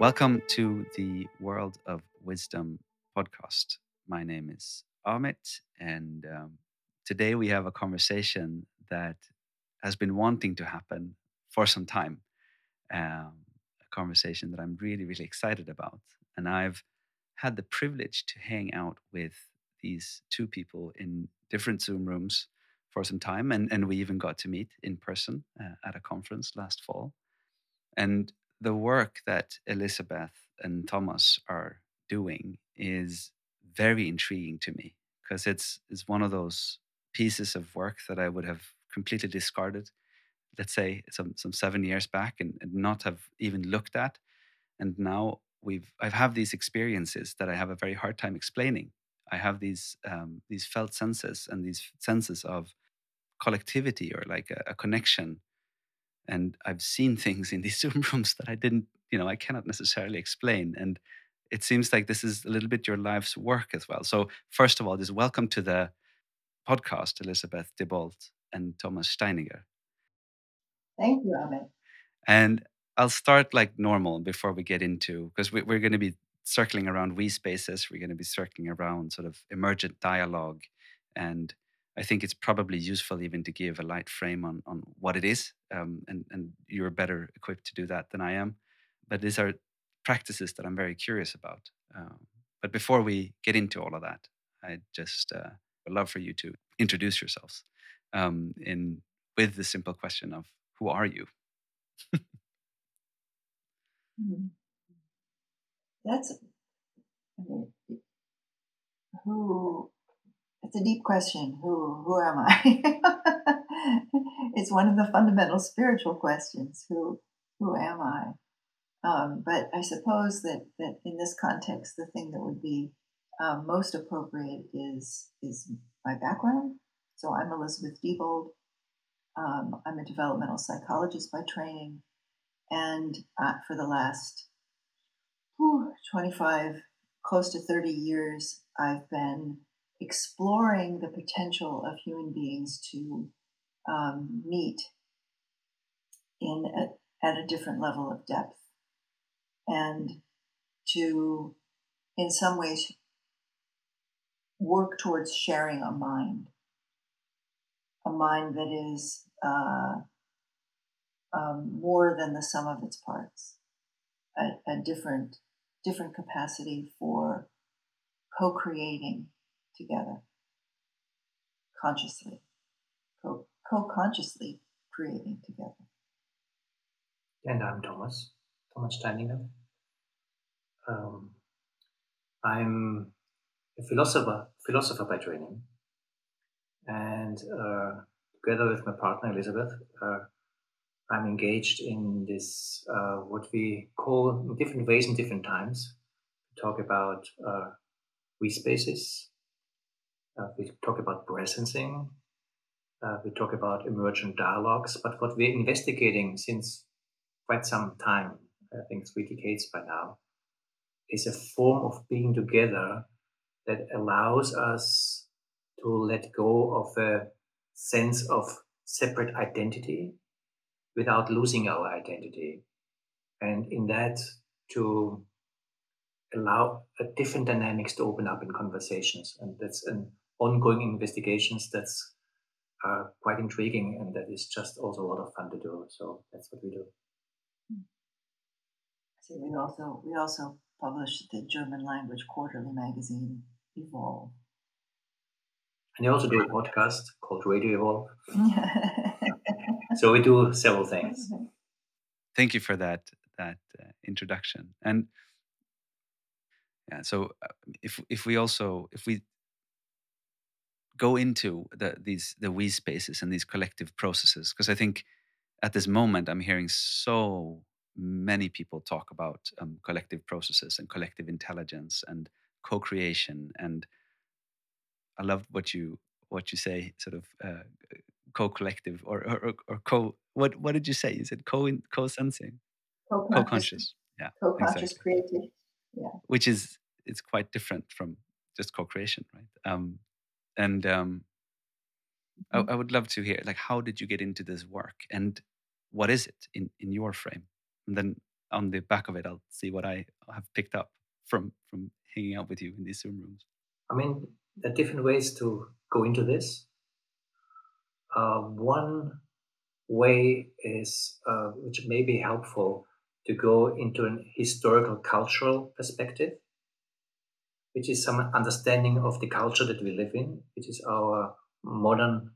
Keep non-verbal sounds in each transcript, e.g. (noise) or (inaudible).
Welcome to the World of Wisdom podcast. My name is Amit, and um, today we have a conversation that has been wanting to happen for some time. Um, a conversation that I'm really, really excited about. And I've had the privilege to hang out with these two people in different Zoom rooms for some time. And, and we even got to meet in person uh, at a conference last fall. And the work that Elizabeth and Thomas are doing is very intriguing to me because it's, it's one of those pieces of work that I would have completely discarded, let's say some, some seven years back and, and not have even looked at. And now we've I've have these experiences that I have a very hard time explaining. I have these um, these felt senses and these senses of collectivity or like a, a connection and I've seen things in these (laughs) Zoom rooms that I didn't, you know, I cannot necessarily explain. And it seems like this is a little bit your life's work as well. So, first of all, just welcome to the podcast, Elizabeth Debold and Thomas Steininger. Thank you, Amit. And I'll start like normal before we get into, because we, we're going to be circling around we spaces. We're going to be circling around sort of emergent dialogue and I think it's probably useful even to give a light frame on on what it is, um, and and you're better equipped to do that than I am. But these are practices that I'm very curious about. Um, but before we get into all of that, I just uh, would love for you to introduce yourselves um, in with the simple question of who are you? Hmm. That's I mean, who it's a deep question. Who who am I? (laughs) it's one of the fundamental spiritual questions. Who who am I? Um, but I suppose that that in this context, the thing that would be um, most appropriate is is my background. So I'm Elizabeth Debold. Um, I'm a developmental psychologist by training, and uh, for the last whew, 25, close to 30 years, I've been exploring the potential of human beings to um, meet in a, at a different level of depth. And to in some ways work towards sharing a mind. A mind that is uh, um, more than the sum of its parts. A, a different different capacity for co-creating together consciously, co consciously creating together. And I'm Thomas, Thomas Steininger. Um, I'm a philosopher, philosopher by training, and uh, together with my partner Elizabeth, uh, I'm engaged in this uh, what we call in different ways in different times. We talk about uh, we spaces, uh, we talk about presencing. Uh, we talk about emergent dialogues. But what we're investigating since quite some time, I think three decades by now, is a form of being together that allows us to let go of a sense of separate identity without losing our identity. And in that, to allow a different dynamics to open up in conversations. And that's an ongoing investigations that's uh, quite intriguing and that is just also a lot of fun to do. So that's what we do. See, we also we also publish the German language quarterly magazine Evolve. And you also do a podcast called Radio Evolve. (laughs) so we do several things. Thank you for that that uh, introduction. And yeah, so uh, if if we also if we go into the, these the we spaces and these collective processes because I think at this moment I'm hearing so many people talk about um, collective processes and collective intelligence and co-creation and I love what you what you say sort of uh, co-collective or, or, or co what what did you say? You said co co-sensing? Co-conscious. Yeah co-conscious exactly. creative. Yeah. Which is it's quite different from just co-creation right? Um, and um. I, I, would love to hear like how did you get into this work and what is it in in your frame and then on the back of it, I'll see what I have picked up from from hanging out with you in these Zoom rooms. I mean, there are different ways to go into this. Uh, one way is, uh, which may be helpful, to go into an historical cultural perspective, which is some understanding of the culture that we live in, which is our modern,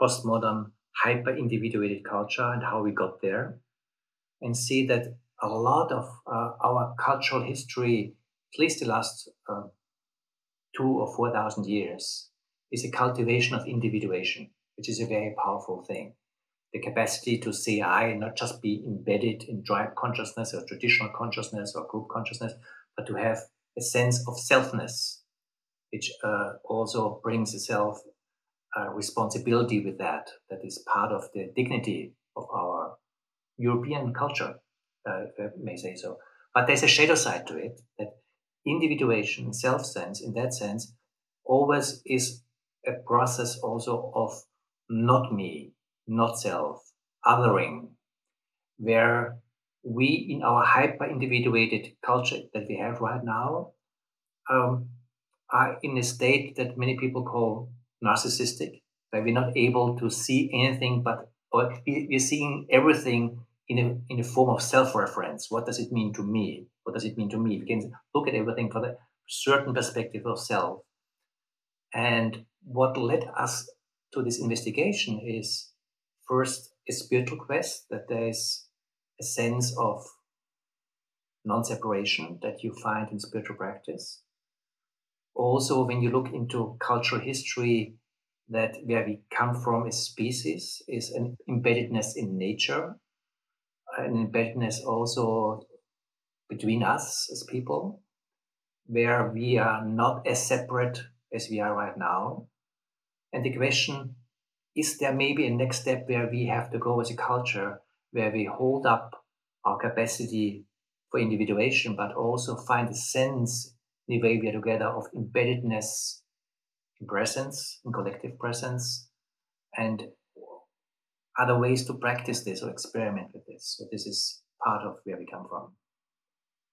postmodern, hyper individuated culture and how we got there, and see that a lot of uh, our cultural history, at least the last uh, two or four thousand years, is a cultivation of individuation, which is a very powerful thing. The capacity to say I, and not just be embedded in tribe consciousness or traditional consciousness or group consciousness, but to have a sense of selfness, which uh, also brings a self uh, responsibility with that. That is part of the dignity of our European culture, uh, if I may say so. But there's a shadow side to it that individuation, self sense, in that sense, always is a process also of not me, not self, othering, where we in our hyper individuated culture that we have right now um, are in a state that many people call narcissistic, where we're not able to see anything but or we're seeing everything in a, in a form of self-reference. What does it mean to me? What does it mean to me? We can look at everything from a certain perspective of self. And what led us to this investigation is first a spiritual quest that there is a sense of non-separation that you find in spiritual practice. Also, when you look into cultural history, that where we come from as species is an embeddedness in nature, an embeddedness also between us as people, where we are not as separate as we are right now. And the question is there maybe a next step where we have to go as a culture where we hold up our capacity for individuation, but also find a sense in the way we are together of embeddedness in presence, in collective presence, and other ways to practice this or experiment with this. So this is part of where we come from.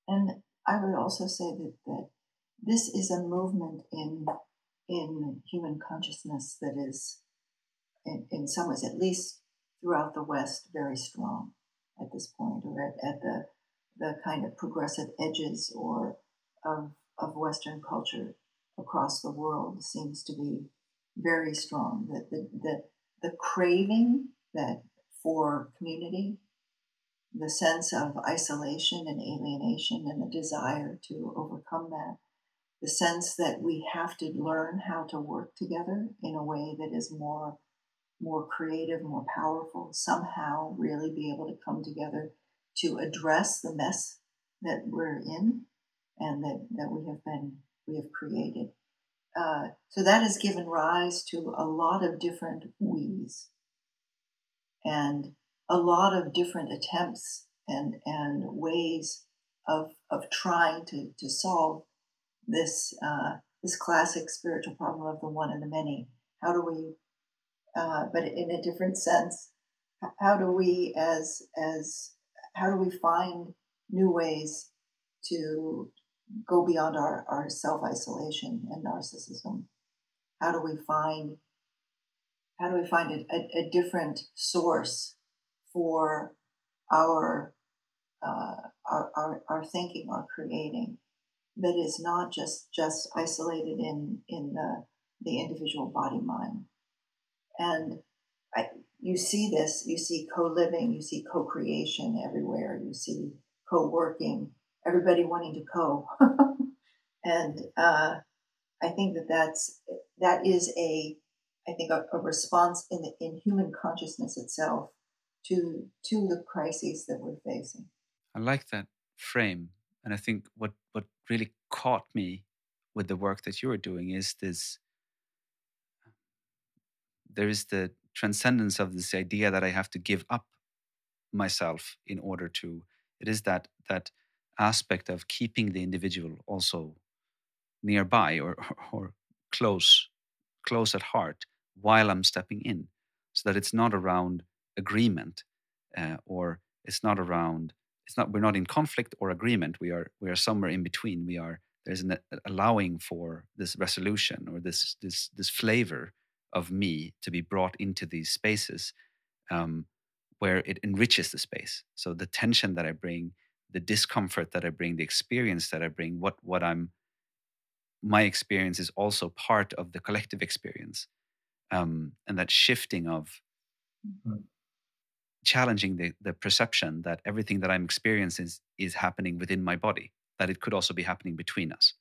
And I would also say that, that this is a movement in in human consciousness that is in, in some ways at least throughout the West very strong at this point, or at, at the the kind of progressive edges or of of Western culture across the world seems to be very strong. That the, the the craving that for community, the sense of isolation and alienation, and the desire to overcome that, the sense that we have to learn how to work together in a way that is more more creative, more powerful, somehow really be able to come together to address the mess that we're in and that, that we have been we have created. Uh, so that has given rise to a lot of different we's and a lot of different attempts and, and ways of, of trying to, to solve this uh, this classic spiritual problem of the one and the many. How do we uh, but in a different sense. How do we, as as how do we find new ways to go beyond our, our self isolation and narcissism? How do we find how do we find a, a, a different source for our, uh, our, our our thinking, our creating, that is not just just isolated in in the the individual body mind, and I, you see this, you see co living, you see co creation everywhere, you see co working, everybody wanting to co. (laughs) and uh, I think that that's, that is a, I think a, a response in the, in human consciousness itself to to the crises that we're facing. I like that frame, and I think what what really caught me with the work that you are doing is this there is the transcendence of this idea that I have to give up myself in order to. It is that that aspect of keeping the individual also nearby or (laughs) or close close at heart while I'm stepping in, so that it's not around agreement uh, or it's not around it's not we're not in conflict or agreement we are we are somewhere in between we are there's an allowing for this resolution or this this this flavor of me to be brought into these spaces um, where it enriches the space so the tension that i bring the discomfort that i bring the experience that i bring what what i'm my experience is also part of the collective experience um, and that shifting of mm-hmm challenging the, the perception that everything that I'm experiencing is, is happening within my body, that it could also be happening between us.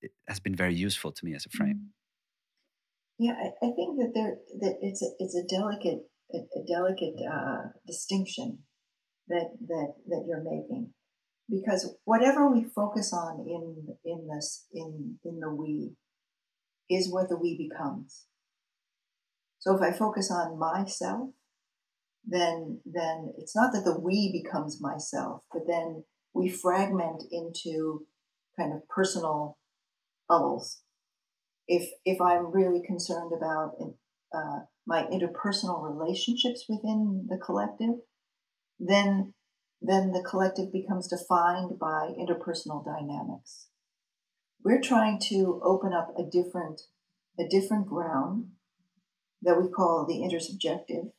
It has been very useful to me as a frame. Mm. Yeah, I, I think that there that it's a, it's a delicate a, a delicate uh, distinction that that that you're making because whatever we focus on in in this in in the we is what the we becomes. So if I focus on myself, then then it's not that the we becomes myself, but then we fragment into kind of personal bubbles. If if I'm really concerned about uh, my interpersonal relationships within the collective, then then the collective becomes defined by interpersonal dynamics. We're trying to open up a different a different ground that we call the intersubjective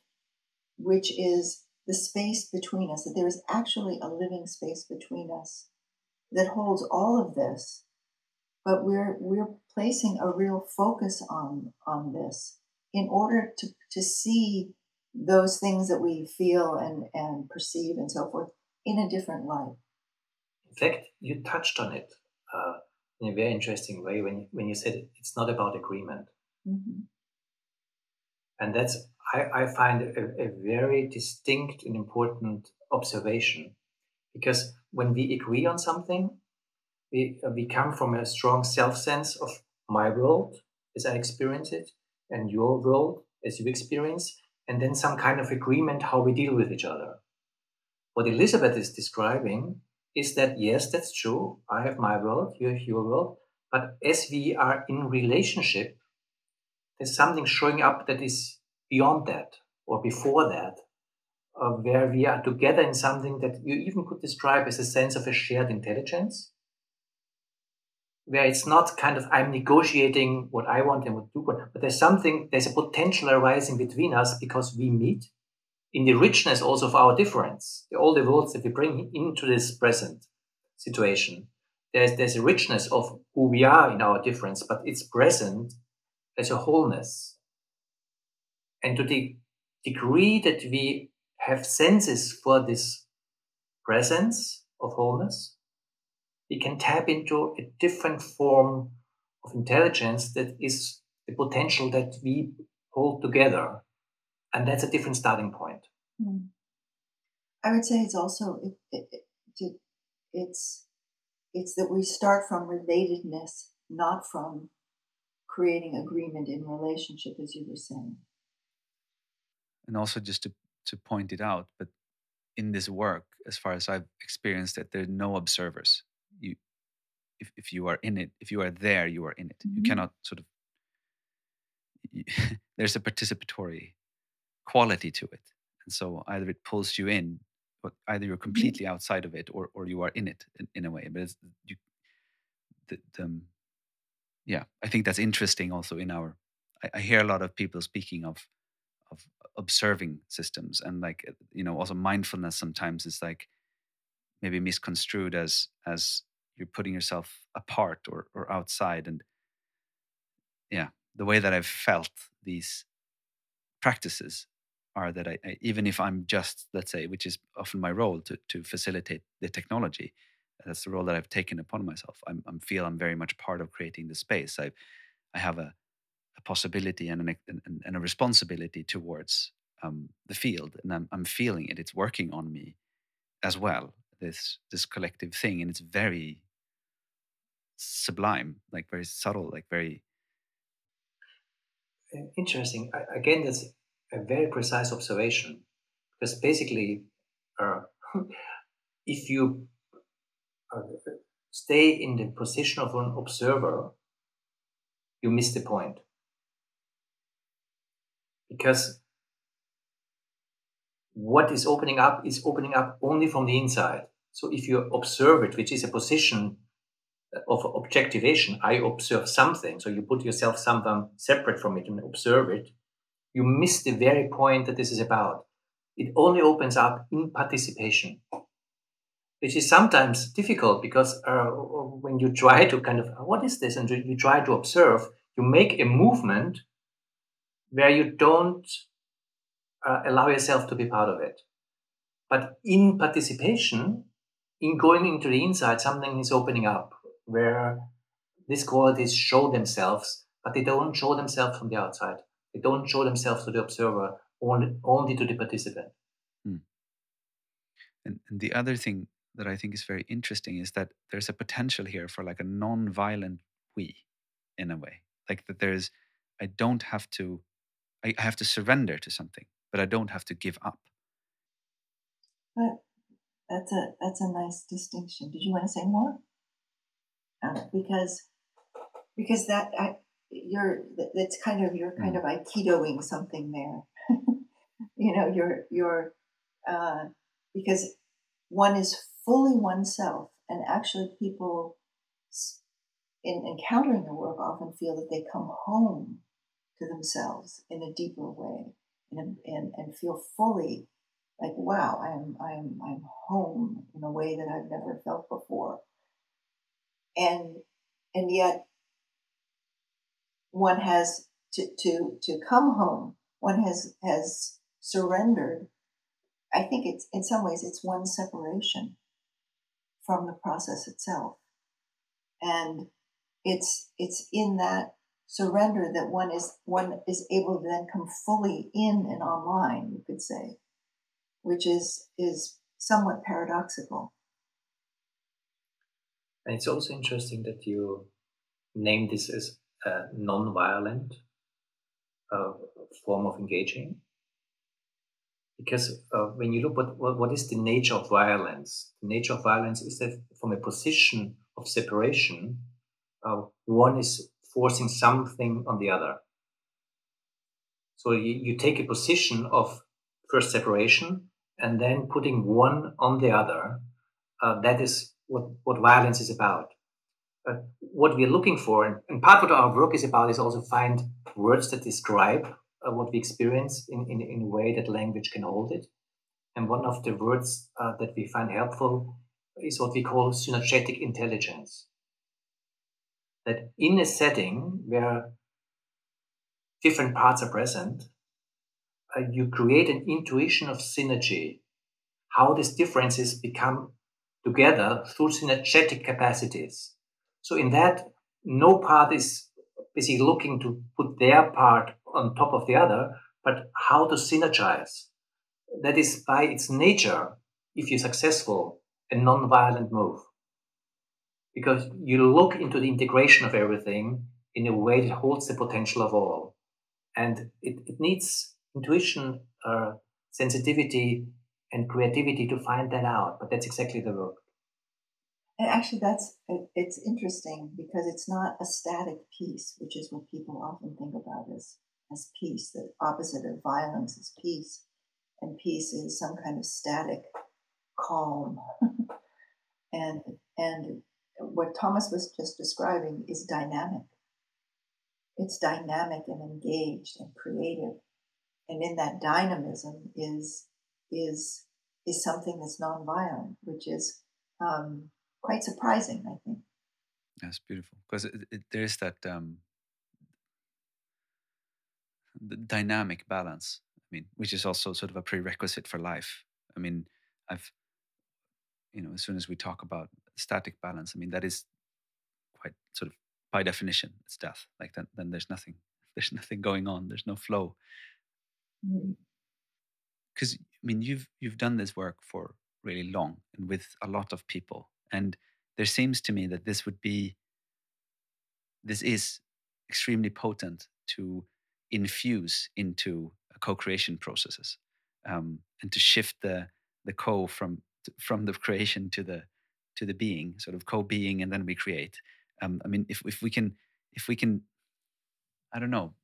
which is the space between us, that there is actually a living space between us that holds all of this, but we're we're placing a real focus on on this in order to, to see those things that we feel and, and perceive and so forth in a different light. In fact, you touched on it uh, in a very interesting way when, when you said it's not about agreement. Mm-hmm. And that's I, I find a, a very distinct and important observation because when we agree on something, we, uh, we come from a strong self sense of my world as I experience it and your world as you experience, and then some kind of agreement how we deal with each other. What Elizabeth is describing is that yes, that's true. I have my world, you have your world, but as we are in relationship, there's something showing up that is beyond that or before that, uh, where we are together in something that you even could describe as a sense of a shared intelligence, where it's not kind of I'm negotiating what I want and what you want, but there's something, there's a potential arising between us because we meet in the richness also of our difference, all the worlds that we bring into this present situation. There's, there's a richness of who we are in our difference, but it's present as a wholeness and to the degree that we have senses for this presence of wholeness, we can tap into a different form of intelligence that is the potential that we hold together. And that's a different starting point. Mm. I would say it's also it, it, it, it's it's that we start from relatedness, not from creating agreement in relationship, as you were saying and also just to to point it out but in this work as far as i've experienced it there are no observers you if, if you are in it if you are there you are in it mm-hmm. you cannot sort of you, (laughs) there's a participatory quality to it and so either it pulls you in but either you're mm-hmm. completely mm-hmm. outside of it or or you are in it in, in a way but it's you the, the, um, yeah i think that's interesting also in our I, I hear a lot of people speaking of of observing systems and like you know also mindfulness sometimes is like maybe misconstrued as as you're putting yourself apart or or outside and yeah the way that i've felt these practices are that I, I, even if i'm just let's say which is often my role to to facilitate the technology that's the role that i've taken upon myself i'm, I'm feel i'm very much part of creating the space i i have a a possibility and, an, and, and a responsibility towards um, the field, and I'm, I'm feeling it. It's working on me as well. This this collective thing, and it's very sublime, like very subtle, like very interesting. I, again, that's a very precise observation because basically, uh, (laughs) if you uh, stay in the position of an observer, you miss the point because what is opening up is opening up only from the inside. So if you observe it, which is a position of objectivation, I observe something. So you put yourself something separate from it and observe it. You miss the very point that this is about. It only opens up in participation, which is sometimes difficult because uh, when you try to kind of, what is this? And you try to observe, you make a movement where you don't uh, allow yourself to be part of it. But in participation, in going into the inside, something is opening up where these qualities show themselves, but they don't show themselves from the outside. They don't show themselves to the observer, only, only to the participant. Hmm. And, and the other thing that I think is very interesting is that there's a potential here for like a non-violent we, in a way. Like that there's, I don't have to, I have to surrender to something, but I don't have to give up. But that's a that's a nice distinction. Did you want to say more? Um, because because that I, you're that's kind of you're kind mm. of aikidoing something there. (laughs) you know, you're you're uh, because one is fully oneself, and actually people in encountering the work often feel that they come home to themselves in a deeper way and, and, and feel fully like wow i'm i'm i'm home in a way that i've never felt before and and yet one has to to to come home. One has has surrendered. I think it's in some ways it's one separation from the process itself. And it's it's in that surrender that one is one is able to then come fully in and online you could say which is is somewhat paradoxical and it's also interesting that you name this as a non-violent uh, form of engaging because uh, when you look at what, what is the nature of violence the nature of violence is that from a position of separation uh, one is forcing something on the other. So you, you take a position of first separation and then putting one on the other. Uh, that is what, what violence is about. Uh, what we're looking for, and, and part of what our work is about, is also find words that describe uh, what we experience in, in, in, a way that language can hold it. And one of the words uh, that we find helpful is what we call synergetic intelligence that in a setting where different parts are present, uh, you create an intuition of synergy, how these differences become together through synergetic capacities. So in that, no part is basically looking to put their part on top of the other, but how to synergize. That is by its nature, if you're successful, a non-violent move because you look into the integration of everything in a way that holds the potential of all. And it, it needs intuition, uh, sensitivity, and creativity to find that out. But that's exactly the work. And actually, that's it's interesting because it's not a static peace, which is what people often think about as as peace. The opposite of violence is peace, and peace is some kind of static calm. (laughs) and and what Thomas was just describing is dynamic. It's dynamic and engaged and creative. And in that dynamism is is is something that's nonviolent, which is um, quite surprising, I think. That's beautiful because there's that um, the dynamic balance. I mean, which is also sort of a prerequisite for life. I mean, I've you know, as soon as we talk about static balance, I mean, that is quite sort of by definition, it's death. Like then, then there's nothing, (laughs) there's nothing going on. There's no flow. Because mm. I mean, you've you've done this work for really long and with a lot of people, and there seems to me that this would be, this is extremely potent to infuse into co-creation processes um, and to shift the the co from from the creation to the to the being, sort of co-being, and then we create. Um, I mean, if if we can if we can, I don't know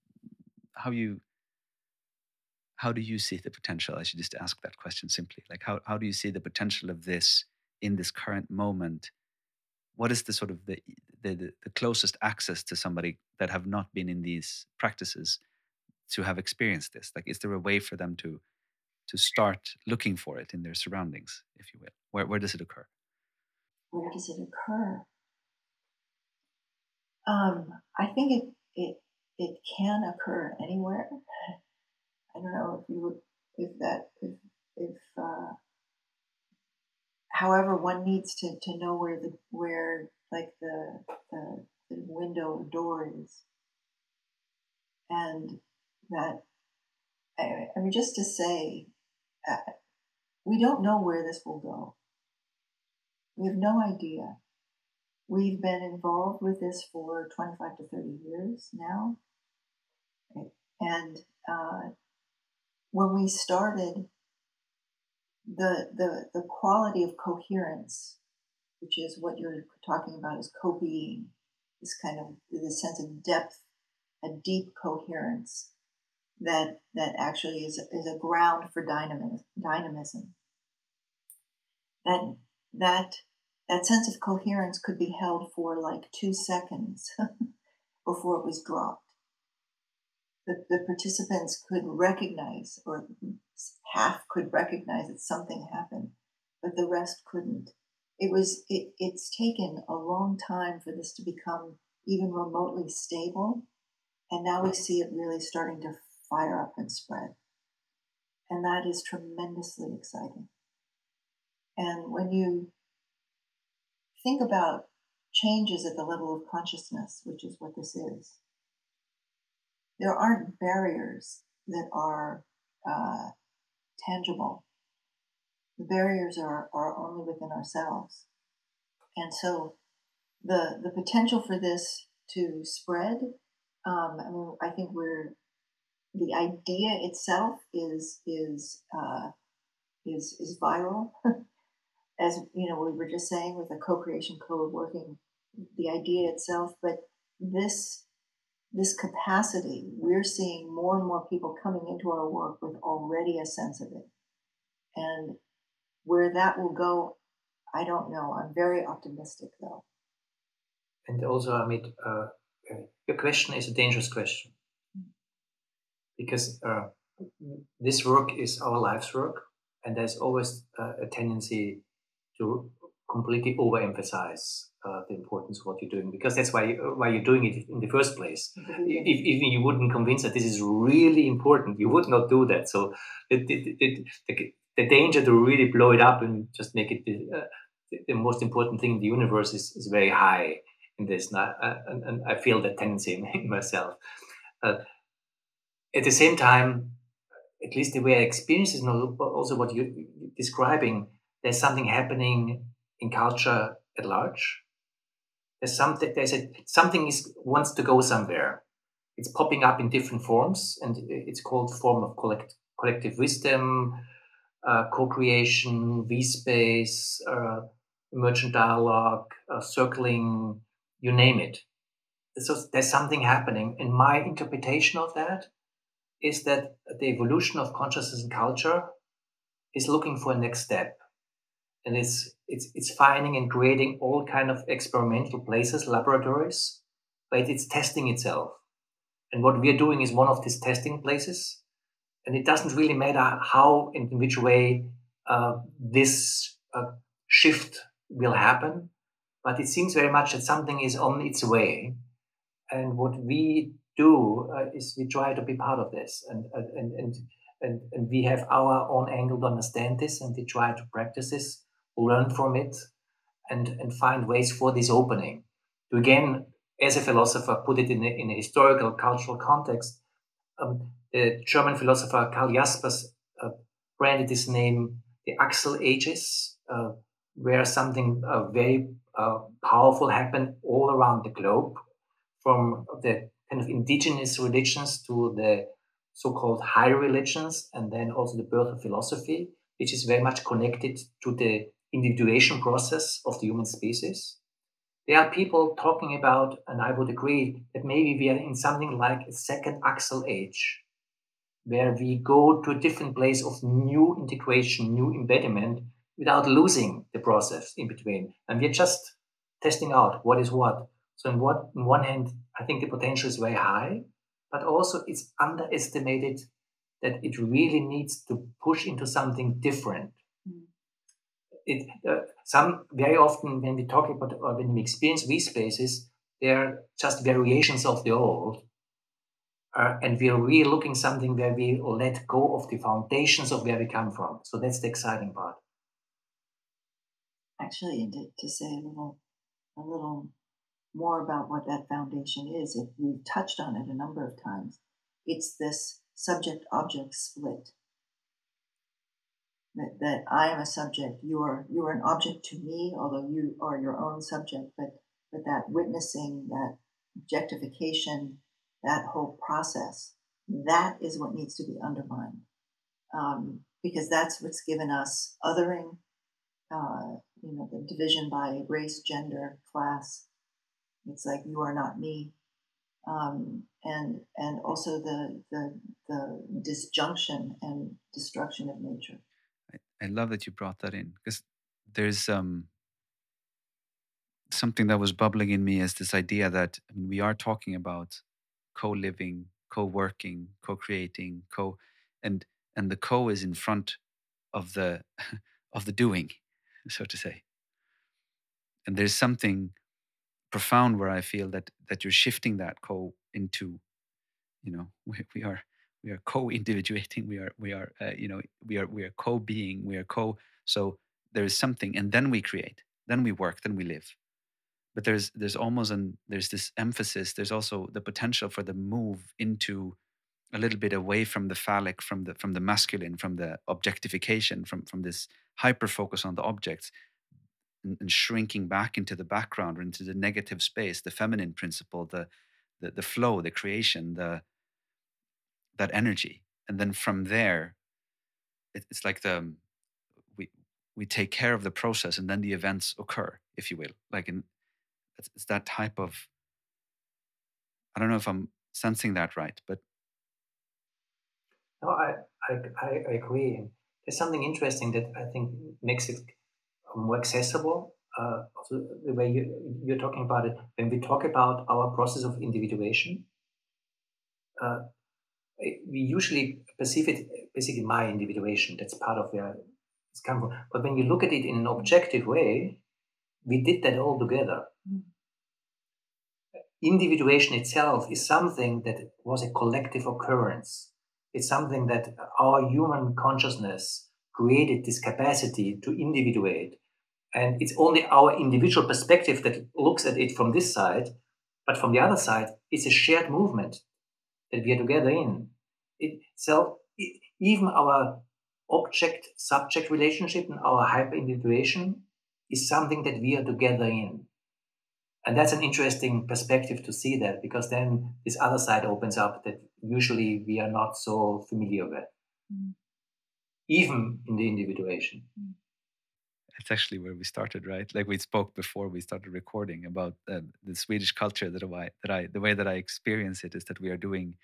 how you how do you see the potential? I should just ask that question simply. Like, how, how do you see the potential of this in this current moment? What is the sort of the, the, the closest access to somebody that have not been in these practices to have experienced this? Like, is there a way for them to to start looking for it in their surroundings, if you will? Where where does it occur? Where does it occur? Um, I think it it it can occur anywhere. I don't know if you would, if that, if, if uh, however, one needs to, to know where the, where like the, the, the window or door is. And that, I, I mean, just to say, uh, we don't know where this will go. We have no idea. We've been involved with this for 25 to 30 years now. And uh, when we started, the, the, the quality of coherence, which is what you're talking about, is co being, this kind of the sense of depth, a deep coherence that, that actually is, is a ground for dynamism. dynamism. That, that, that sense of coherence could be held for like two seconds (laughs) before it was dropped the, the participants could recognize, or half could recognize that something happened, but the rest couldn't. It was it, it's taken a long time for this to become even remotely stable, and now we see it really starting to fire up and spread. And that is tremendously exciting. And when you think about changes at the level of consciousness, which is what this is, there aren't barriers that are uh, tangible. The barriers are, are only within ourselves. And so the, the potential for this to spread, um, I mean, I think we're, the idea itself is, is, uh, is, is viral. (laughs) As you know, we were just saying with the co-creation code working, the idea itself, but this this capacity, we're seeing more and more people coming into our work with already a sense of it. And where that will go, I don't know. I'm very optimistic though. And also, Amit, uh, your question is a dangerous question because uh, this work is our life's work, and there's always uh, a tendency to completely overemphasize uh, the importance of what you're doing because that's why you, why you're doing it in the first place. If, if you wouldn't convince that this is really important, you would not do that. So it, it, it, the, the, danger to really blow it up and just make it the, uh, the, most important thing in the universe is, is very high in this. And I, and, and I feel that tendency in myself. Uh, at the same time, at least the way I experience it, and also what you're describing, there's something happening in culture at large there's something there's a something is wants to go somewhere. It's popping up in different forms, and it's called form of collect, collective wisdom, uh, co-creation, v-space, uh, emergent dialogue, uh, circling, you name it. So there's something happening, and my interpretation of that is that the evolution of consciousness and culture is looking for a next step and it's it's it's finding and creating all kind of experimental places, laboratories, but it's testing itself. And what we are doing is one of these testing places. And it doesn't really matter how and in which way uh, this uh, shift will happen, but it seems very much that something is on its way. And what we do uh, is we try to be part of this, and and and and, and we have our own angle to understand this, and we try to practice this learn from it, and, and find ways for this opening. To again, as a philosopher, put it in a, in a historical, cultural context. Um, the German philosopher Karl Jaspers uh, branded this name the Axial Ages, uh, where something uh, very uh, powerful happened all around the globe, from the kind of indigenous religions to the so-called high religions, and then also the birth of philosophy, which is very much connected to the individuation process of the human species. There are people talking about, and I would agree, that maybe we are in something like a second Axial age, where we go to a different place of new integration, new embodiment without losing the process in between. And we're just testing out what is what. So, in, what, in one hand, I think the potential is very high, but also it's underestimated that it really needs to push into something different. It, uh, some very often when we talk about or when we experience these spaces, they're just variations of the old, uh, and we are really looking something where we let go of the foundations of where we come from. So that's the exciting part. Actually, to, to say a little, a little more about what that foundation is, if we've touched on it a number of times, it's this subject-object split. That, that I am a subject, you are you are an object to me, although you are your own subject, but but that witnessing, that objectification, that whole process, that is what needs to be undermined. Um, because that's what's given us othering, uh, you know, the division by race, gender, class. It's like you are not me, um, and and also the the the disjunction and destruction of nature. I, love that you brought that in because there's um something that was bubbling in me is this idea that I mean, we are talking about co-living, co-working, co-creating, co and and the co is in front of the (laughs) of the doing, so to say. And there's something profound where I feel that that you're shifting that co into, you know, (laughs) we, we are we are co-individuating, we are we are uh, you know we are we are co-being, we are co. So there is something, and then we create, then we work, then we live but there's there's almost an there's this emphasis there's also the potential for the move into a little bit away from the phallic from the from the masculine from the objectification from from this hyper focus on the objects and, and, shrinking back into the background or into the negative space the feminine principle the the, the flow the creation the that energy and then from there it, it's like the we we take care of the process and then the events occur if you will. Like in it's, it's that type of i don't know if i'm sensing that right but no i i, I agree there's something interesting that i think makes it more accessible uh, the way you, you're talking about it. When we talk about our process of individuation uh, we usually perceive it basically my individuation that's part of where it's come from but when you look at it in an objective way we did that all together mm individuation itself is something that was a collective occurrence. It's something that our human consciousness created this capacity to individuate. And it's only our individual perspective that looks at it from this side. But from the other side, it's a shared movement that we are together in. It, so it, even our object subject relationship and our hyper individuation is something that we are together in and that's an interesting perspective to see that because then this other side opens up that usually we are not so familiar with mm. even in the individuation mm. It's actually where we started right? Like we spoke before we started recording about uh, the swedish culture that I, that I the way that i experience it is that we are doing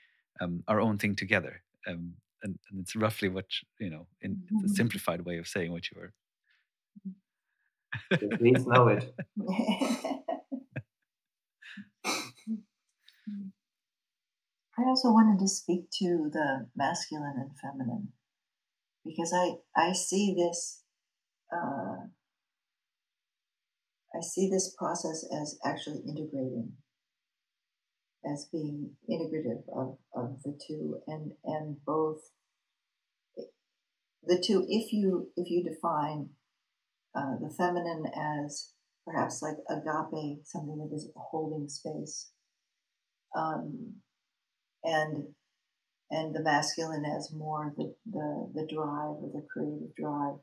um, our own thing together um, and, and, it's roughly what you know in, mm-hmm. a simplified way of saying what you were. Please know it. (laughs) I also wanted to speak to the masculine and feminine because I I see this uh, I see this process as actually integrating, as being integrative of, of the two and and both the two if you if you define uh, the feminine as perhaps like agape something that is holding space um, and and the masculine as more the, the the drive or the creative drive.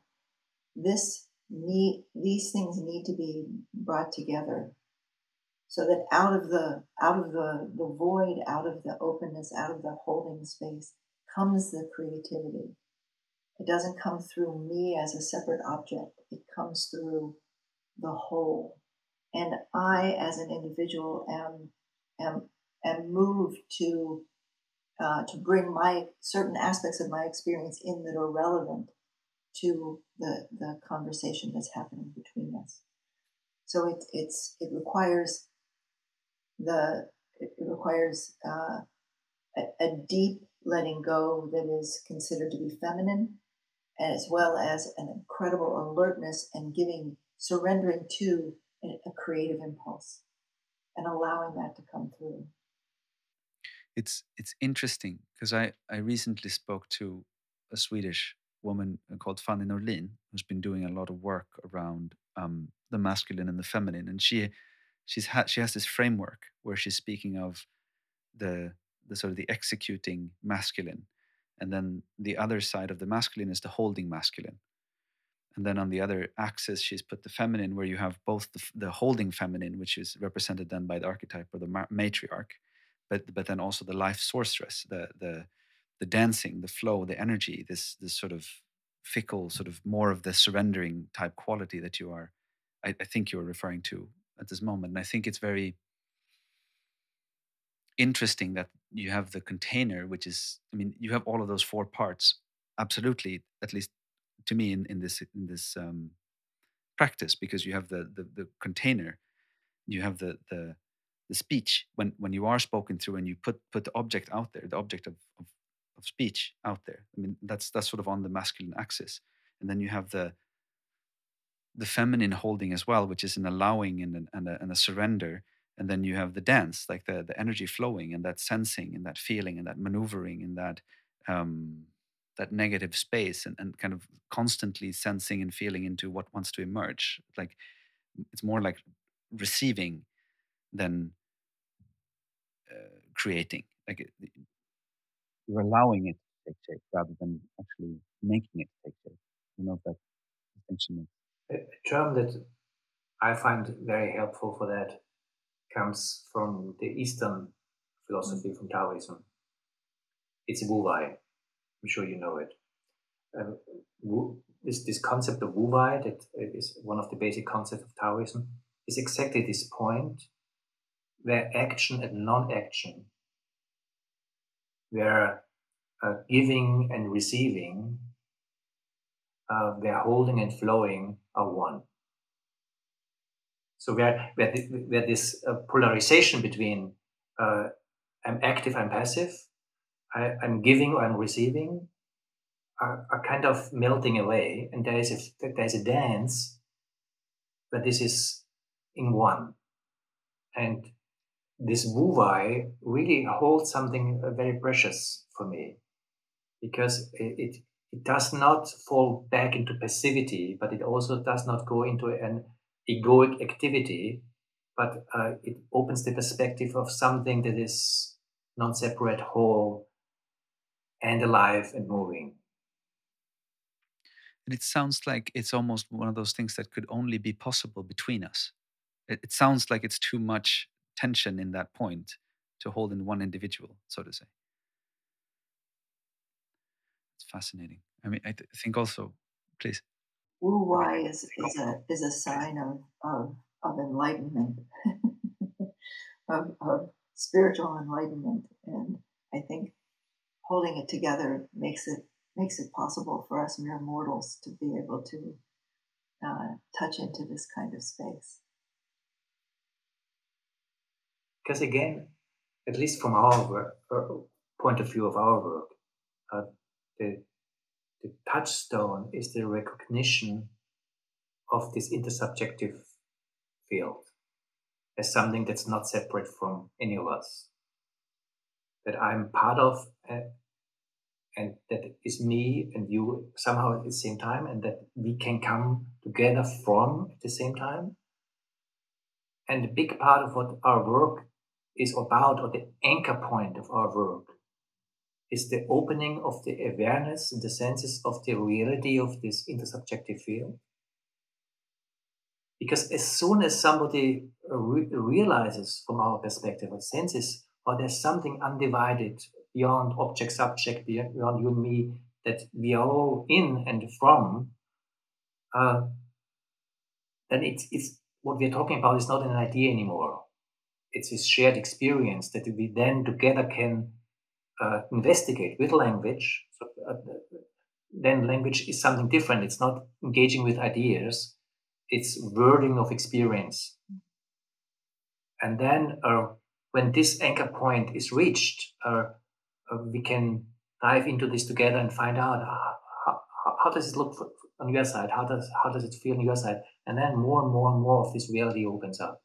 This need these things need to be brought together so that out of the out of the, the void, out of the openness, out of the holding space comes the creativity. It doesn't come through me as a separate object. It comes through the whole. And I, as an individual, am am am moved to uh, to bring my certain aspects of my experience in that are relevant to the the conversation that's happening between us. So it it's it requires the it requires uh, a, a deep letting go that is considered to be feminine, as well as an incredible alertness and giving surrendering to a creative impulse and allowing that to come through it's it's interesting because I I recently spoke to a Swedish woman called Fanny Norlin who's been doing a lot of work around um, the masculine and the feminine, and she she's had she has this framework where she's speaking of the the sort of the executing masculine, and then the other side of the masculine is the holding masculine. And then on the other axis, she's put the feminine, where you have both the, the holding feminine, which is represented then by the archetype or the matriarch, but but then also the life sorceress, the the the dancing, the flow, the energy, this this sort of fickle, sort of more of the surrendering type quality that you are, I, I think you're referring to at this moment. And I think it's very interesting that you have the container, which is, I mean, you have all of those four parts, absolutely, at least to me in, in this in this um, practice, because you have the, the the container, you have the the the speech when when you are spoken through and you put put the object out there the object of, of, of speech out there. I mean that's that's sort of on the masculine axis. And then you have the the feminine holding as well which is an allowing and, an, and, a, and a surrender. And then you have the dance like the the energy flowing and that sensing and that feeling and that maneuvering and that um that negative space and, and kind of constantly sensing and feeling into what wants to emerge. Like it's more like receiving than uh, creating. Like you're allowing it to take shape rather than actually making it take shape. You know that distinction. A term that I find very helpful for that comes from the Eastern philosophy, from Taoism. It's Wu Wei. I'm sure you know it. Um, Wu, this, this concept of Wu Wei, that is one of the basic concepts of Taoism, is exactly this point where action and non-action, where uh, giving and receiving, uh, where holding and flowing are one. So where where, where this uh, polarization between uh, I'm active, I'm passive, I, am giving or I'm receiving, are, are, kind of melting away, and there is a there is a dance, but this is in one, and this Wei really holds something uh, very precious for me because it, it, does not fall back into passivity, but it also does not go into an egoic activity, but uh, it opens the perspective of something that is non-separate, whole, and alive and moving. And it sounds like it's almost one of those things that could only be possible between us. It, it sounds like it's too much tension in that point to hold in one individual, so to say. It's fascinating. I mean, I th- think also, please. Wu Wei is, is a is a sign of of, of enlightenment, (laughs) of, of spiritual enlightenment, and I think holding it together makes it makes it possible for us mere mortals to be able to uh, touch into this kind of space. Because again, at least from our work, uh, point of view of our work, uh, the, the touchstone is the recognition of this intersubjective field as something that's not separate from any of us. That I'm part of, uh, and that is me and you somehow at the same time, and that we can come together from at the same time. And a big part of what our work is about, or the anchor point of our work, is the opening of the awareness and the senses of the reality of this intersubjective field. Because as soon as somebody re- realizes from our perspective or senses, or there's something undivided beyond object subject, beyond you and me, that we are all in and from, uh, then it's, it's what we're talking about is not an idea anymore it's this shared experience that we then together can uh, investigate with language, so, uh, then language is something different. It's not engaging with ideas, it's wording of experience. And then uh, when this anchor point is reached, uh, uh, we can dive into this together and find out how, how, how does it look for, on your side? How does, how does it feel on your side? And then more and more and more of this reality opens up.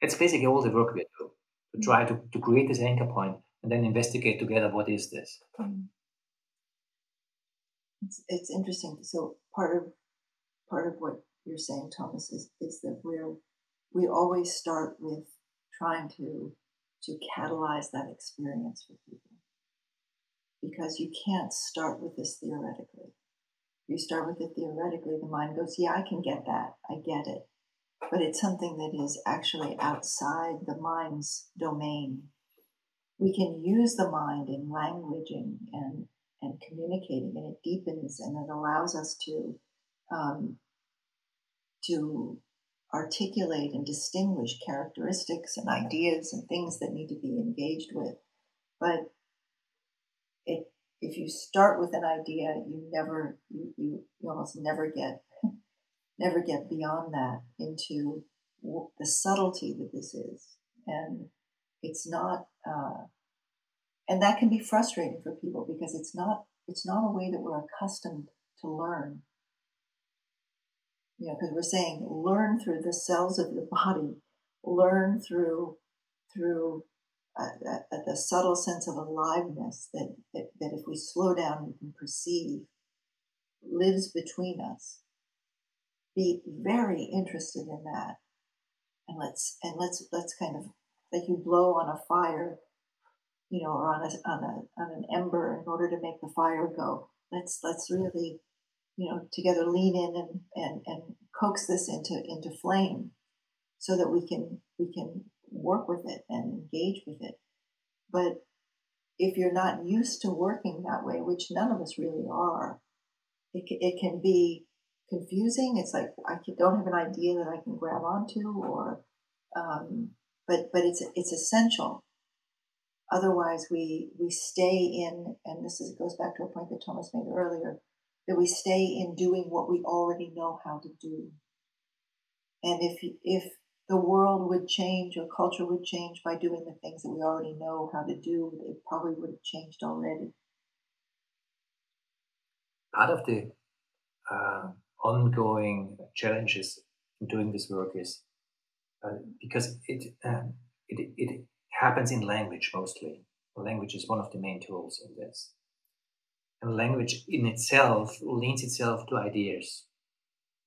It's basically all the work we do to try to, to create this anchor point and then investigate together what is this. Mm. It's, it's interesting. So part of part of what you're saying, Thomas, is, is that we're we always start with trying to to catalyze that experience for people because you can't start with this theoretically. If you start with it theoretically, the mind goes, "Yeah, I can get that. I get it." But it's something that is actually outside the mind's domain. We can use the mind in languaging and, and communicating, and it deepens and it allows us to um, to articulate and distinguish characteristics and ideas and things that need to be engaged with. But it, if you start with an idea, you never, you, you, you almost never get never get beyond that into the subtlety that this is. And it's not, uh, and that can be frustrating for people because it's not, it's not a way that we're accustomed to learn. You know, because we're saying learn through the cells of your (laughs) body, learn through, through uh, uh, the subtle sense of aliveness that, that, that if we slow down, we can perceive lives between us be very interested in that. And let's and let's let's kind of like you blow on a fire you know or on a on a on an ember in order to make the fire go. Let's let's really you know together lean in and and, and coax this into into flame so that we can we can work with it and engage with it. But if you're not used to working that way which none of us really are it, it can be confusing. It's like I don't have an idea that I can grab onto, or um, but but it's it's essential. Otherwise, we we stay in, and this is goes back to a point that Thomas made earlier, that we stay in doing what we already know how to do. And if if the world would change or culture would change by doing the things that we already know how to do, it probably would have changed already. Part of the uh, ongoing challenges in doing this work is uh, because it, um, it, it happens in language mostly. Language is one of the main tools in this. And language in itself leans itself to ideas.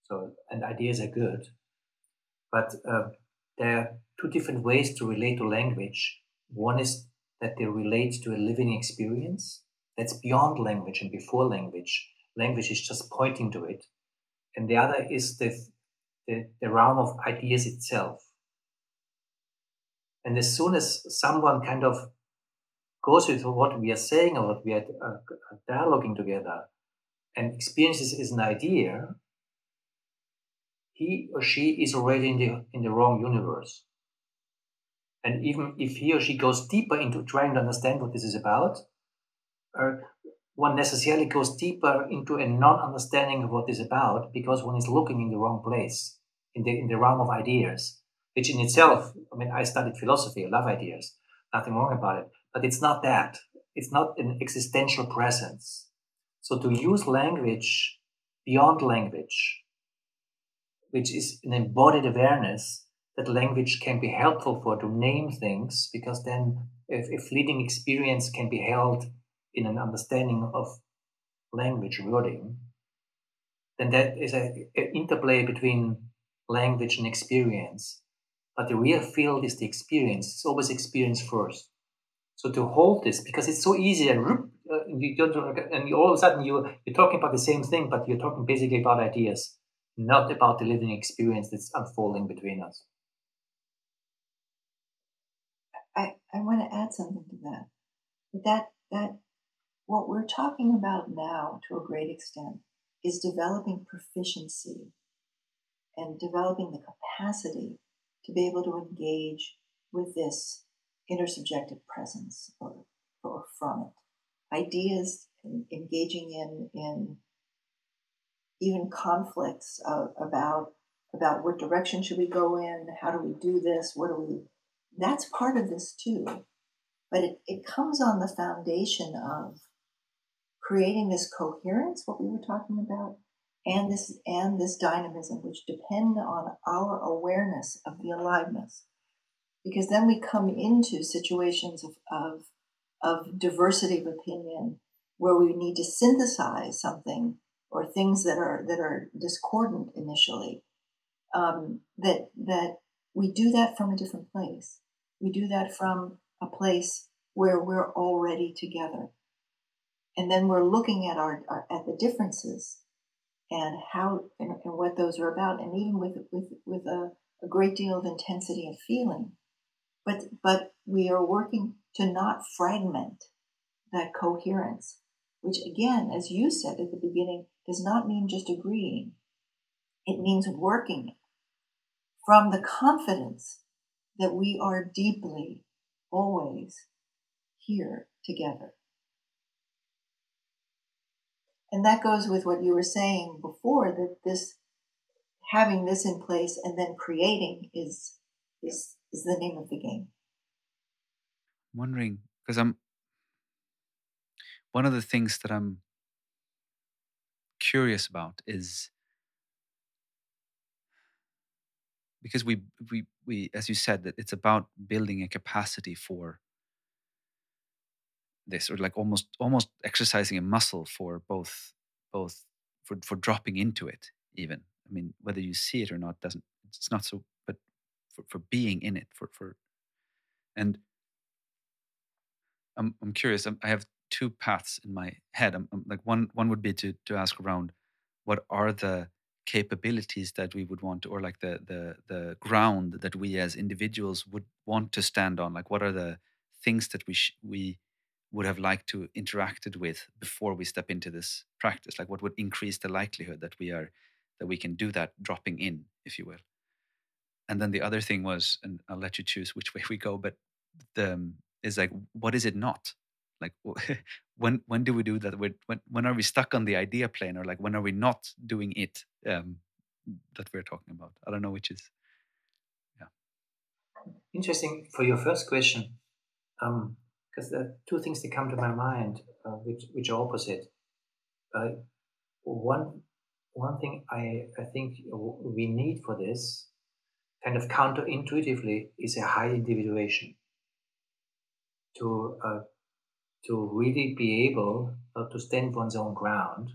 So, and ideas are good, but uh, there are two different ways to relate to language. One is that they relate to a living experience that's beyond language and before language. Language is just pointing to it and the other is the, the, the realm of ideas itself. And as soon as someone kind of goes with what we are saying or what we are uh, dialoguing together and experiences as an idea, he or she is already in the, in the wrong universe. And even if he or she goes deeper into trying to understand what this is about, uh, one necessarily goes deeper into a non-understanding of what is about because one is looking in the wrong place, in the in the realm of ideas, which in itself, I mean, I studied philosophy, I love ideas, nothing wrong about it, but it's not that. It's not an existential presence. So to use language beyond language, which is an embodied awareness, that language can be helpful for to name things because then if, if fleeting experience can be held in an understanding of language wording, then that is an interplay between language and experience. But the real field is the experience. It's always experience first. So to hold this, because it's so easy and uh, you don't, and all of a sudden you you're talking about the same thing, but you're talking basically about ideas, not about the living experience that's unfolding between us. I, I want to add something to that. That that what we're talking about now, to a great extent, is developing proficiency and developing the capacity to be able to engage with this intersubjective presence or, or from it. Ideas engaging in, in even conflicts uh, about about what direction should we go in, how do we do this, what do we that's part of this too. But it, it comes on the foundation of creating this coherence, what we were talking about, and this and this dynamism, which depend on our awareness of the aliveness. Because then we come into situations of, of, of diversity of opinion where we need to synthesize something or things that are that are discordant initially. Um, that that we do that from a different place. We do that from a place where we're already together and then we're looking at our, our at the differences and how and, and, what those are about and even with with with a, a great deal of intensity of feeling. But but we are working to not fragment that coherence which again as you said at the beginning does not mean just agreeing. It means working from the confidence that we are deeply always here together and that goes with what you were saying before that this having this in place and then creating is is is the name of the game. I'm wondering because I'm one of the things that I'm curious about is because we we we as you said that it's about building a capacity for this or like almost almost exercising a muscle for both both for for dropping into it even. I mean whether you see it or not doesn't it's not so but for, for being in it for for and i'm i'm curious I'm, i have two paths in my head. I'm, I'm, like one one would be to to ask around what are the capabilities that we would want to, or like the the the ground that we as individuals would want to stand on? Like what are the things that we sh- we would have liked to interacted with before we step into this practice? Like what would increase the likelihood that we are that we can do that dropping in if you will? And then the other thing was and i'll let you choose which (laughs) way we go but the um, is like what is it not? Like (laughs) when when do we do that? When when are we stuck on the idea plane or like when are we not doing it um, that we're talking about? I don't know which is yeah. Interesting. For your first question um, because there are two things that come to my mind uh, which which are opposite. Uh, one one thing I I think we need for this kind of counterintuitively is a high individuation to uh, to really be able to stand one's own ground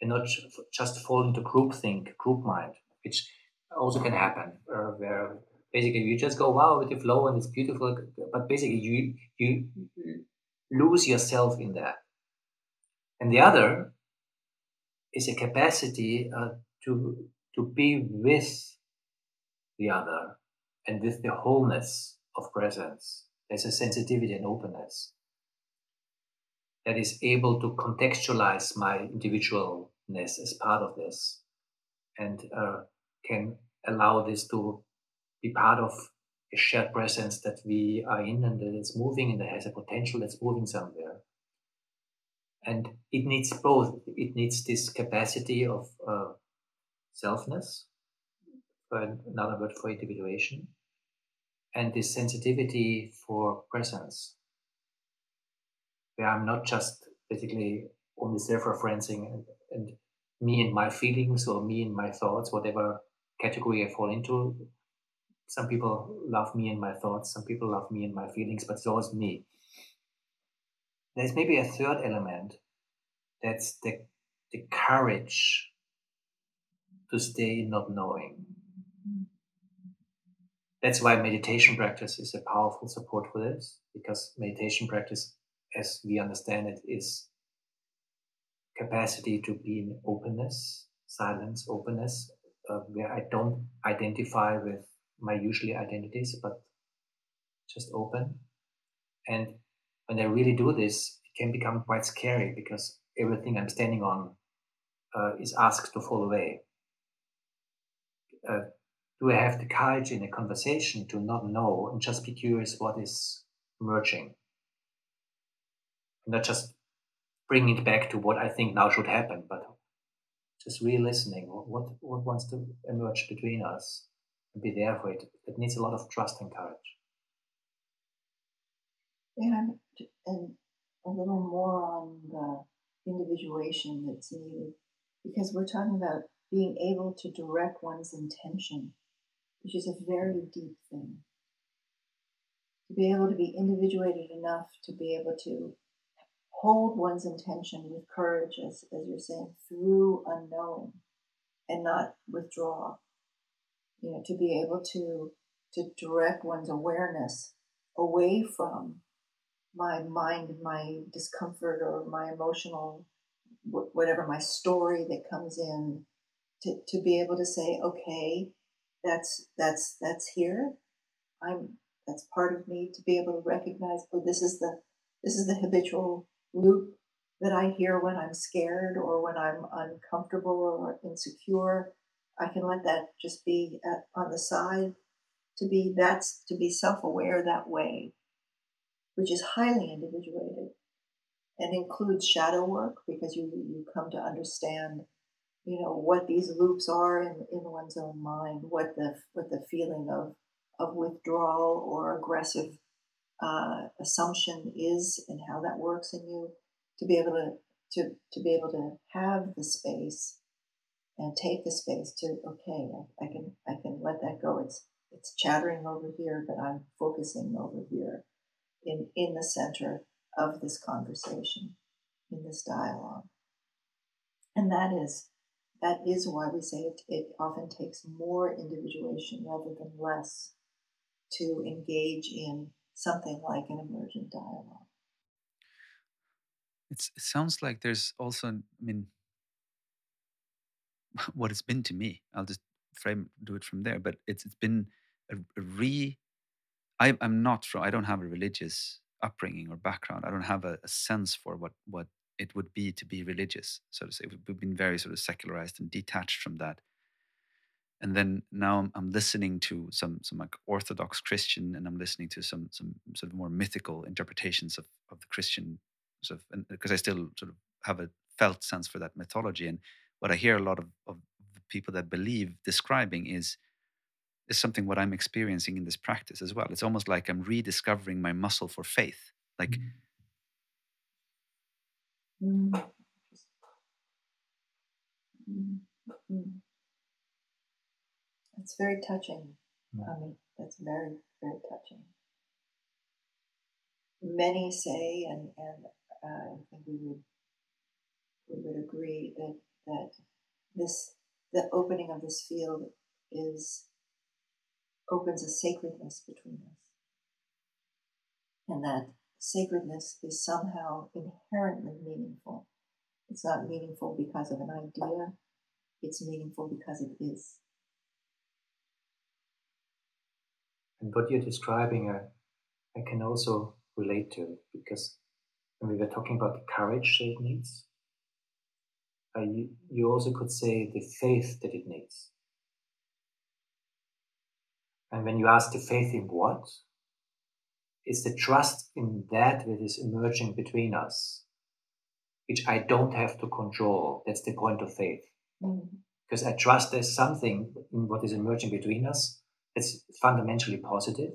and not just fall into groupthink, group mind, which also can happen, uh, where basically you just go wow with the flow and it's beautiful but basically you you lose yourself in that. And the other is a capacity uh, to to be with the other and with the wholeness of presence. There's a sensitivity and openness that is able to contextualize my individualness as part of this and uh, can allow this to be part of a shared presence that we are in and that it's moving and that has a potential that's moving somewhere. And it needs both. It needs this capacity of uh, selfness, for another word for individuation, and this sensitivity for presence, where I'm not just basically only self-referencing and, and me and my feelings or me and my thoughts, whatever category I fall into, some people love me and my thoughts, some people love me and my feelings, but it's always me. There's maybe a third element that's the, the courage to stay not knowing. That's why meditation practice is a powerful support for this, because meditation practice, as we understand it, is capacity to be in openness, silence, openness, uh, where I don't identify with my usually identities, but just open. And when I really do this, it can become quite scary because everything I'm standing on uh, is asked to fall away. Uh, do I have the courage in a conversation to not know and just be curious what is emerging? not just bring it back to what I think now should happen, but just re-listening what what wants to emerge between us and be there for it. It needs a lot of trust and courage. Yeah, and a little more on the individuation that's needed because we're talking about being able to direct one's intention, which is a very deep thing. To be able to be individuated enough to be able to hold one's intention with courage, as, as you're saying, through unknowing and not withdraw. You know, to be able to to direct one's awareness away from my mind, my discomfort, or my emotional, whatever my story that comes in, to, to be able to say, okay, that's that's that's here. I'm that's part of me to be able to recognize, oh, this is the this is the habitual loop that I hear when I'm scared or when I'm uncomfortable or insecure. I can let that just be at, on the side. To be that's to be self-aware that way, which is highly individuated and includes shadow work because you you come to understand, you know, what these loops are in, in one's own mind, what the what the feeling of of withdrawal or aggressive uh, assumption is and how that works in you to be able to, to to be able to have the space and take the space to okay I, I can I can let that go it's it's chattering over here but I'm focusing over here in in the center of this conversation in this dialogue and that is that is why we say it, it often takes more individuation rather than less to engage in something like an emergent dialogue. It's, it sounds like there's also, I mean, (laughs) what it's been to me. I'll just frame, do it from there. But it's it's been a, a re. I, I'm not from. I don't have a religious upbringing or background. I don't have a, a sense for what what it would be to be religious, so to say. We've been very sort of secularized and detached from that and then now I'm, I'm, listening to some some like Orthodox Christian, and I'm listening to some some sort of more mythical interpretations of of the Christian sort of because I still sort of have a felt sense for that mythology, and what I hear a lot of, of people that believe describing is is something what I'm experiencing in this practice as well. It's almost like I'm rediscovering my muscle for faith, like. Mm. Mm. Mm. It's very touching. I mean, that's very, very touching. Many say, and, and uh, I think we would we would agree that that this the opening of this field is opens a sacredness between us, and that sacredness is somehow inherently meaningful. It's not meaningful because of an idea; it's meaningful because it is. And what you're describing, I, I can also relate to because when we were talking about the courage that it needs, uh, you, you also could say the faith that it needs. And when you ask the faith in what, it's the trust in that that is emerging between us, which I don't have to control. That's the point of faith. Mm. Because I trust there's something in what is emerging between us it's fundamentally positive,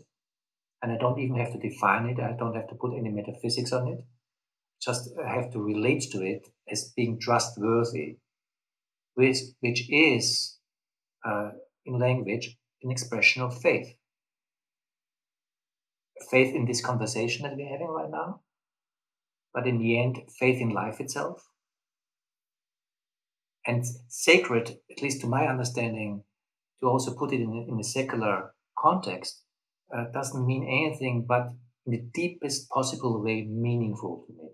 and I don't even have to define it. I don't have to put any metaphysics on it. Just have to relate to it as being trustworthy, which, which is, uh, in language, an expression of faith. Faith in this conversation that we're having right now, but in the end, faith in life itself. And sacred, at least to my understanding, to also put it in in a secular context uh, doesn't mean anything but in the deepest possible way meaningful to me.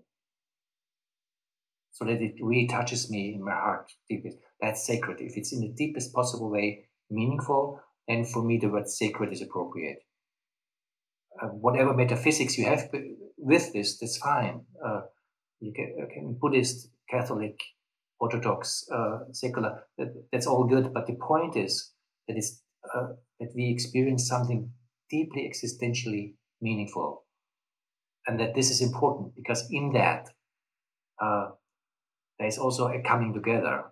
So that it really touches me in my heart deepest. That's sacred. If it's in the deepest possible way meaningful, then for me the word sacred is appropriate. Uh, whatever metaphysics you have with this, that's fine. Uh, you can, okay, Buddhist, Catholic, Orthodox, uh, secular, that, that's all good. But the point is that is uh, that we experience something deeply existentially meaningful, and that this is important because in that uh, there is also a coming together.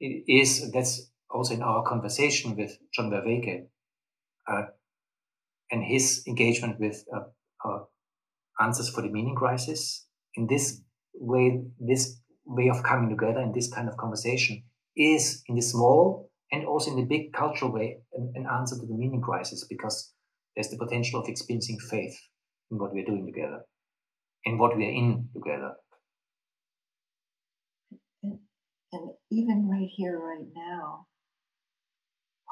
It is that's also in our conversation with John Vervaeke uh, and his engagement with uh, uh, answers for the meaning crisis. In this way, this way of coming together in this kind of conversation is in the small and also in the big cultural way an, an answer to the meaning crisis because there's the potential of experiencing faith in what we're doing together, in what we're in together. And, even right here, right now,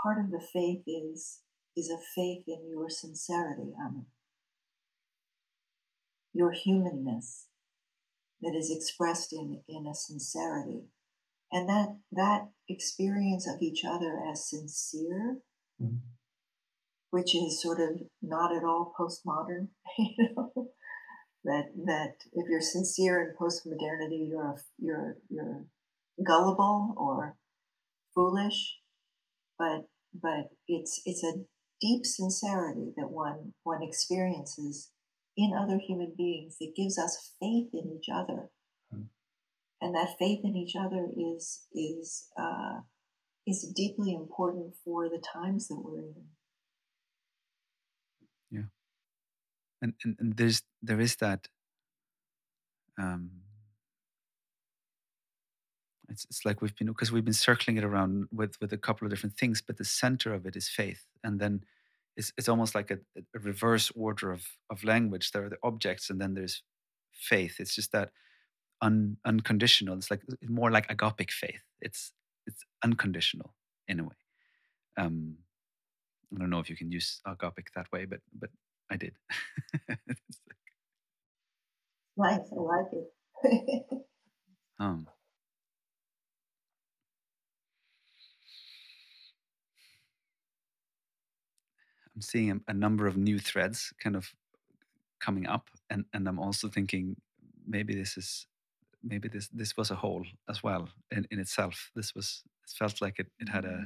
part of the faith is is a faith in your sincerity, Amit. Your humanness that is expressed in, in a sincerity. And that that experience of each other as sincere, mm-hmm. which is sort of not at all postmodern, (laughs) you know, that that if you're sincere in postmodernity, you're you're you're gullible or foolish, but but it's it's a deep sincerity that one one experiences in other human beings that gives us faith in each other. Mm. and that faith in each other is is uh, is deeply important for the times that we're in. Yeah. And and, and there's there is that um it's, it's like we've been because we've been circling it around with with a couple of different things but the center of it is faith. And then it's, it's almost like a, a reverse order of of language. There are the objects and then there's faith. It's just that un, unconditional. It's like more like agapic faith. It's it's unconditional in a way. Um i don't know if you can use agapic that way but but i did. (laughs) Nice i like it. (laughs) Um I'm seeing a, a number of new threads kind of coming up, and and I'm also thinking maybe this is maybe this this was a whole as well in, in itself. This was it felt like it, it had a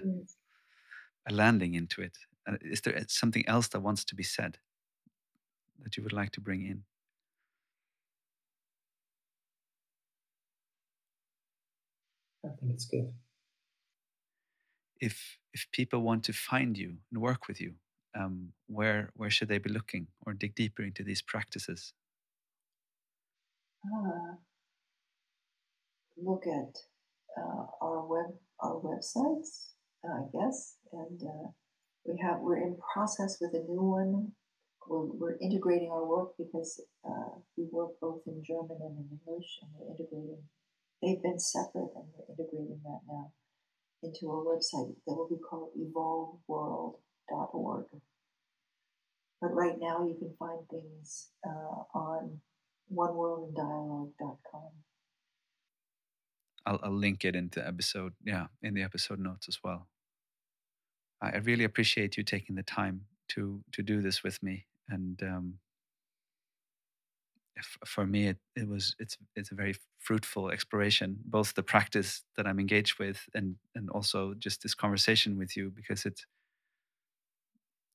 a landing into it. Uh, is there something else that wants to be said that you would like to bring in? I think it's good. If if people want to find you and work with you, um, where where should they be looking or dig deeper into these practices? Uh, look at uh, our web our websites, I guess, and uh, we have we're in process with a new one. We're, we're integrating our work because uh, we work both in German and in English, and we're integrating. They've been separate, and we're integrating that now into a website that will be called Evolve World org. But right now you can find things uh, on oneworldindialogue.com. I'll, I'll link it into episode, yeah, in the episode notes as well. I, really appreciate you taking the time to to do this with me, and um, for me, it, it was it's it's a very fruitful exploration, both the practice that I'm engaged with, and and also just this conversation with you, because it's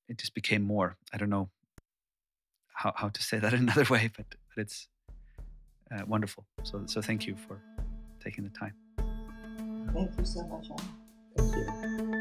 it just became more. I don't know how, how to say that (laughs) another way, but, but it's uh, wonderful. So, so thank you for taking the time. Thank you so much. Thank you.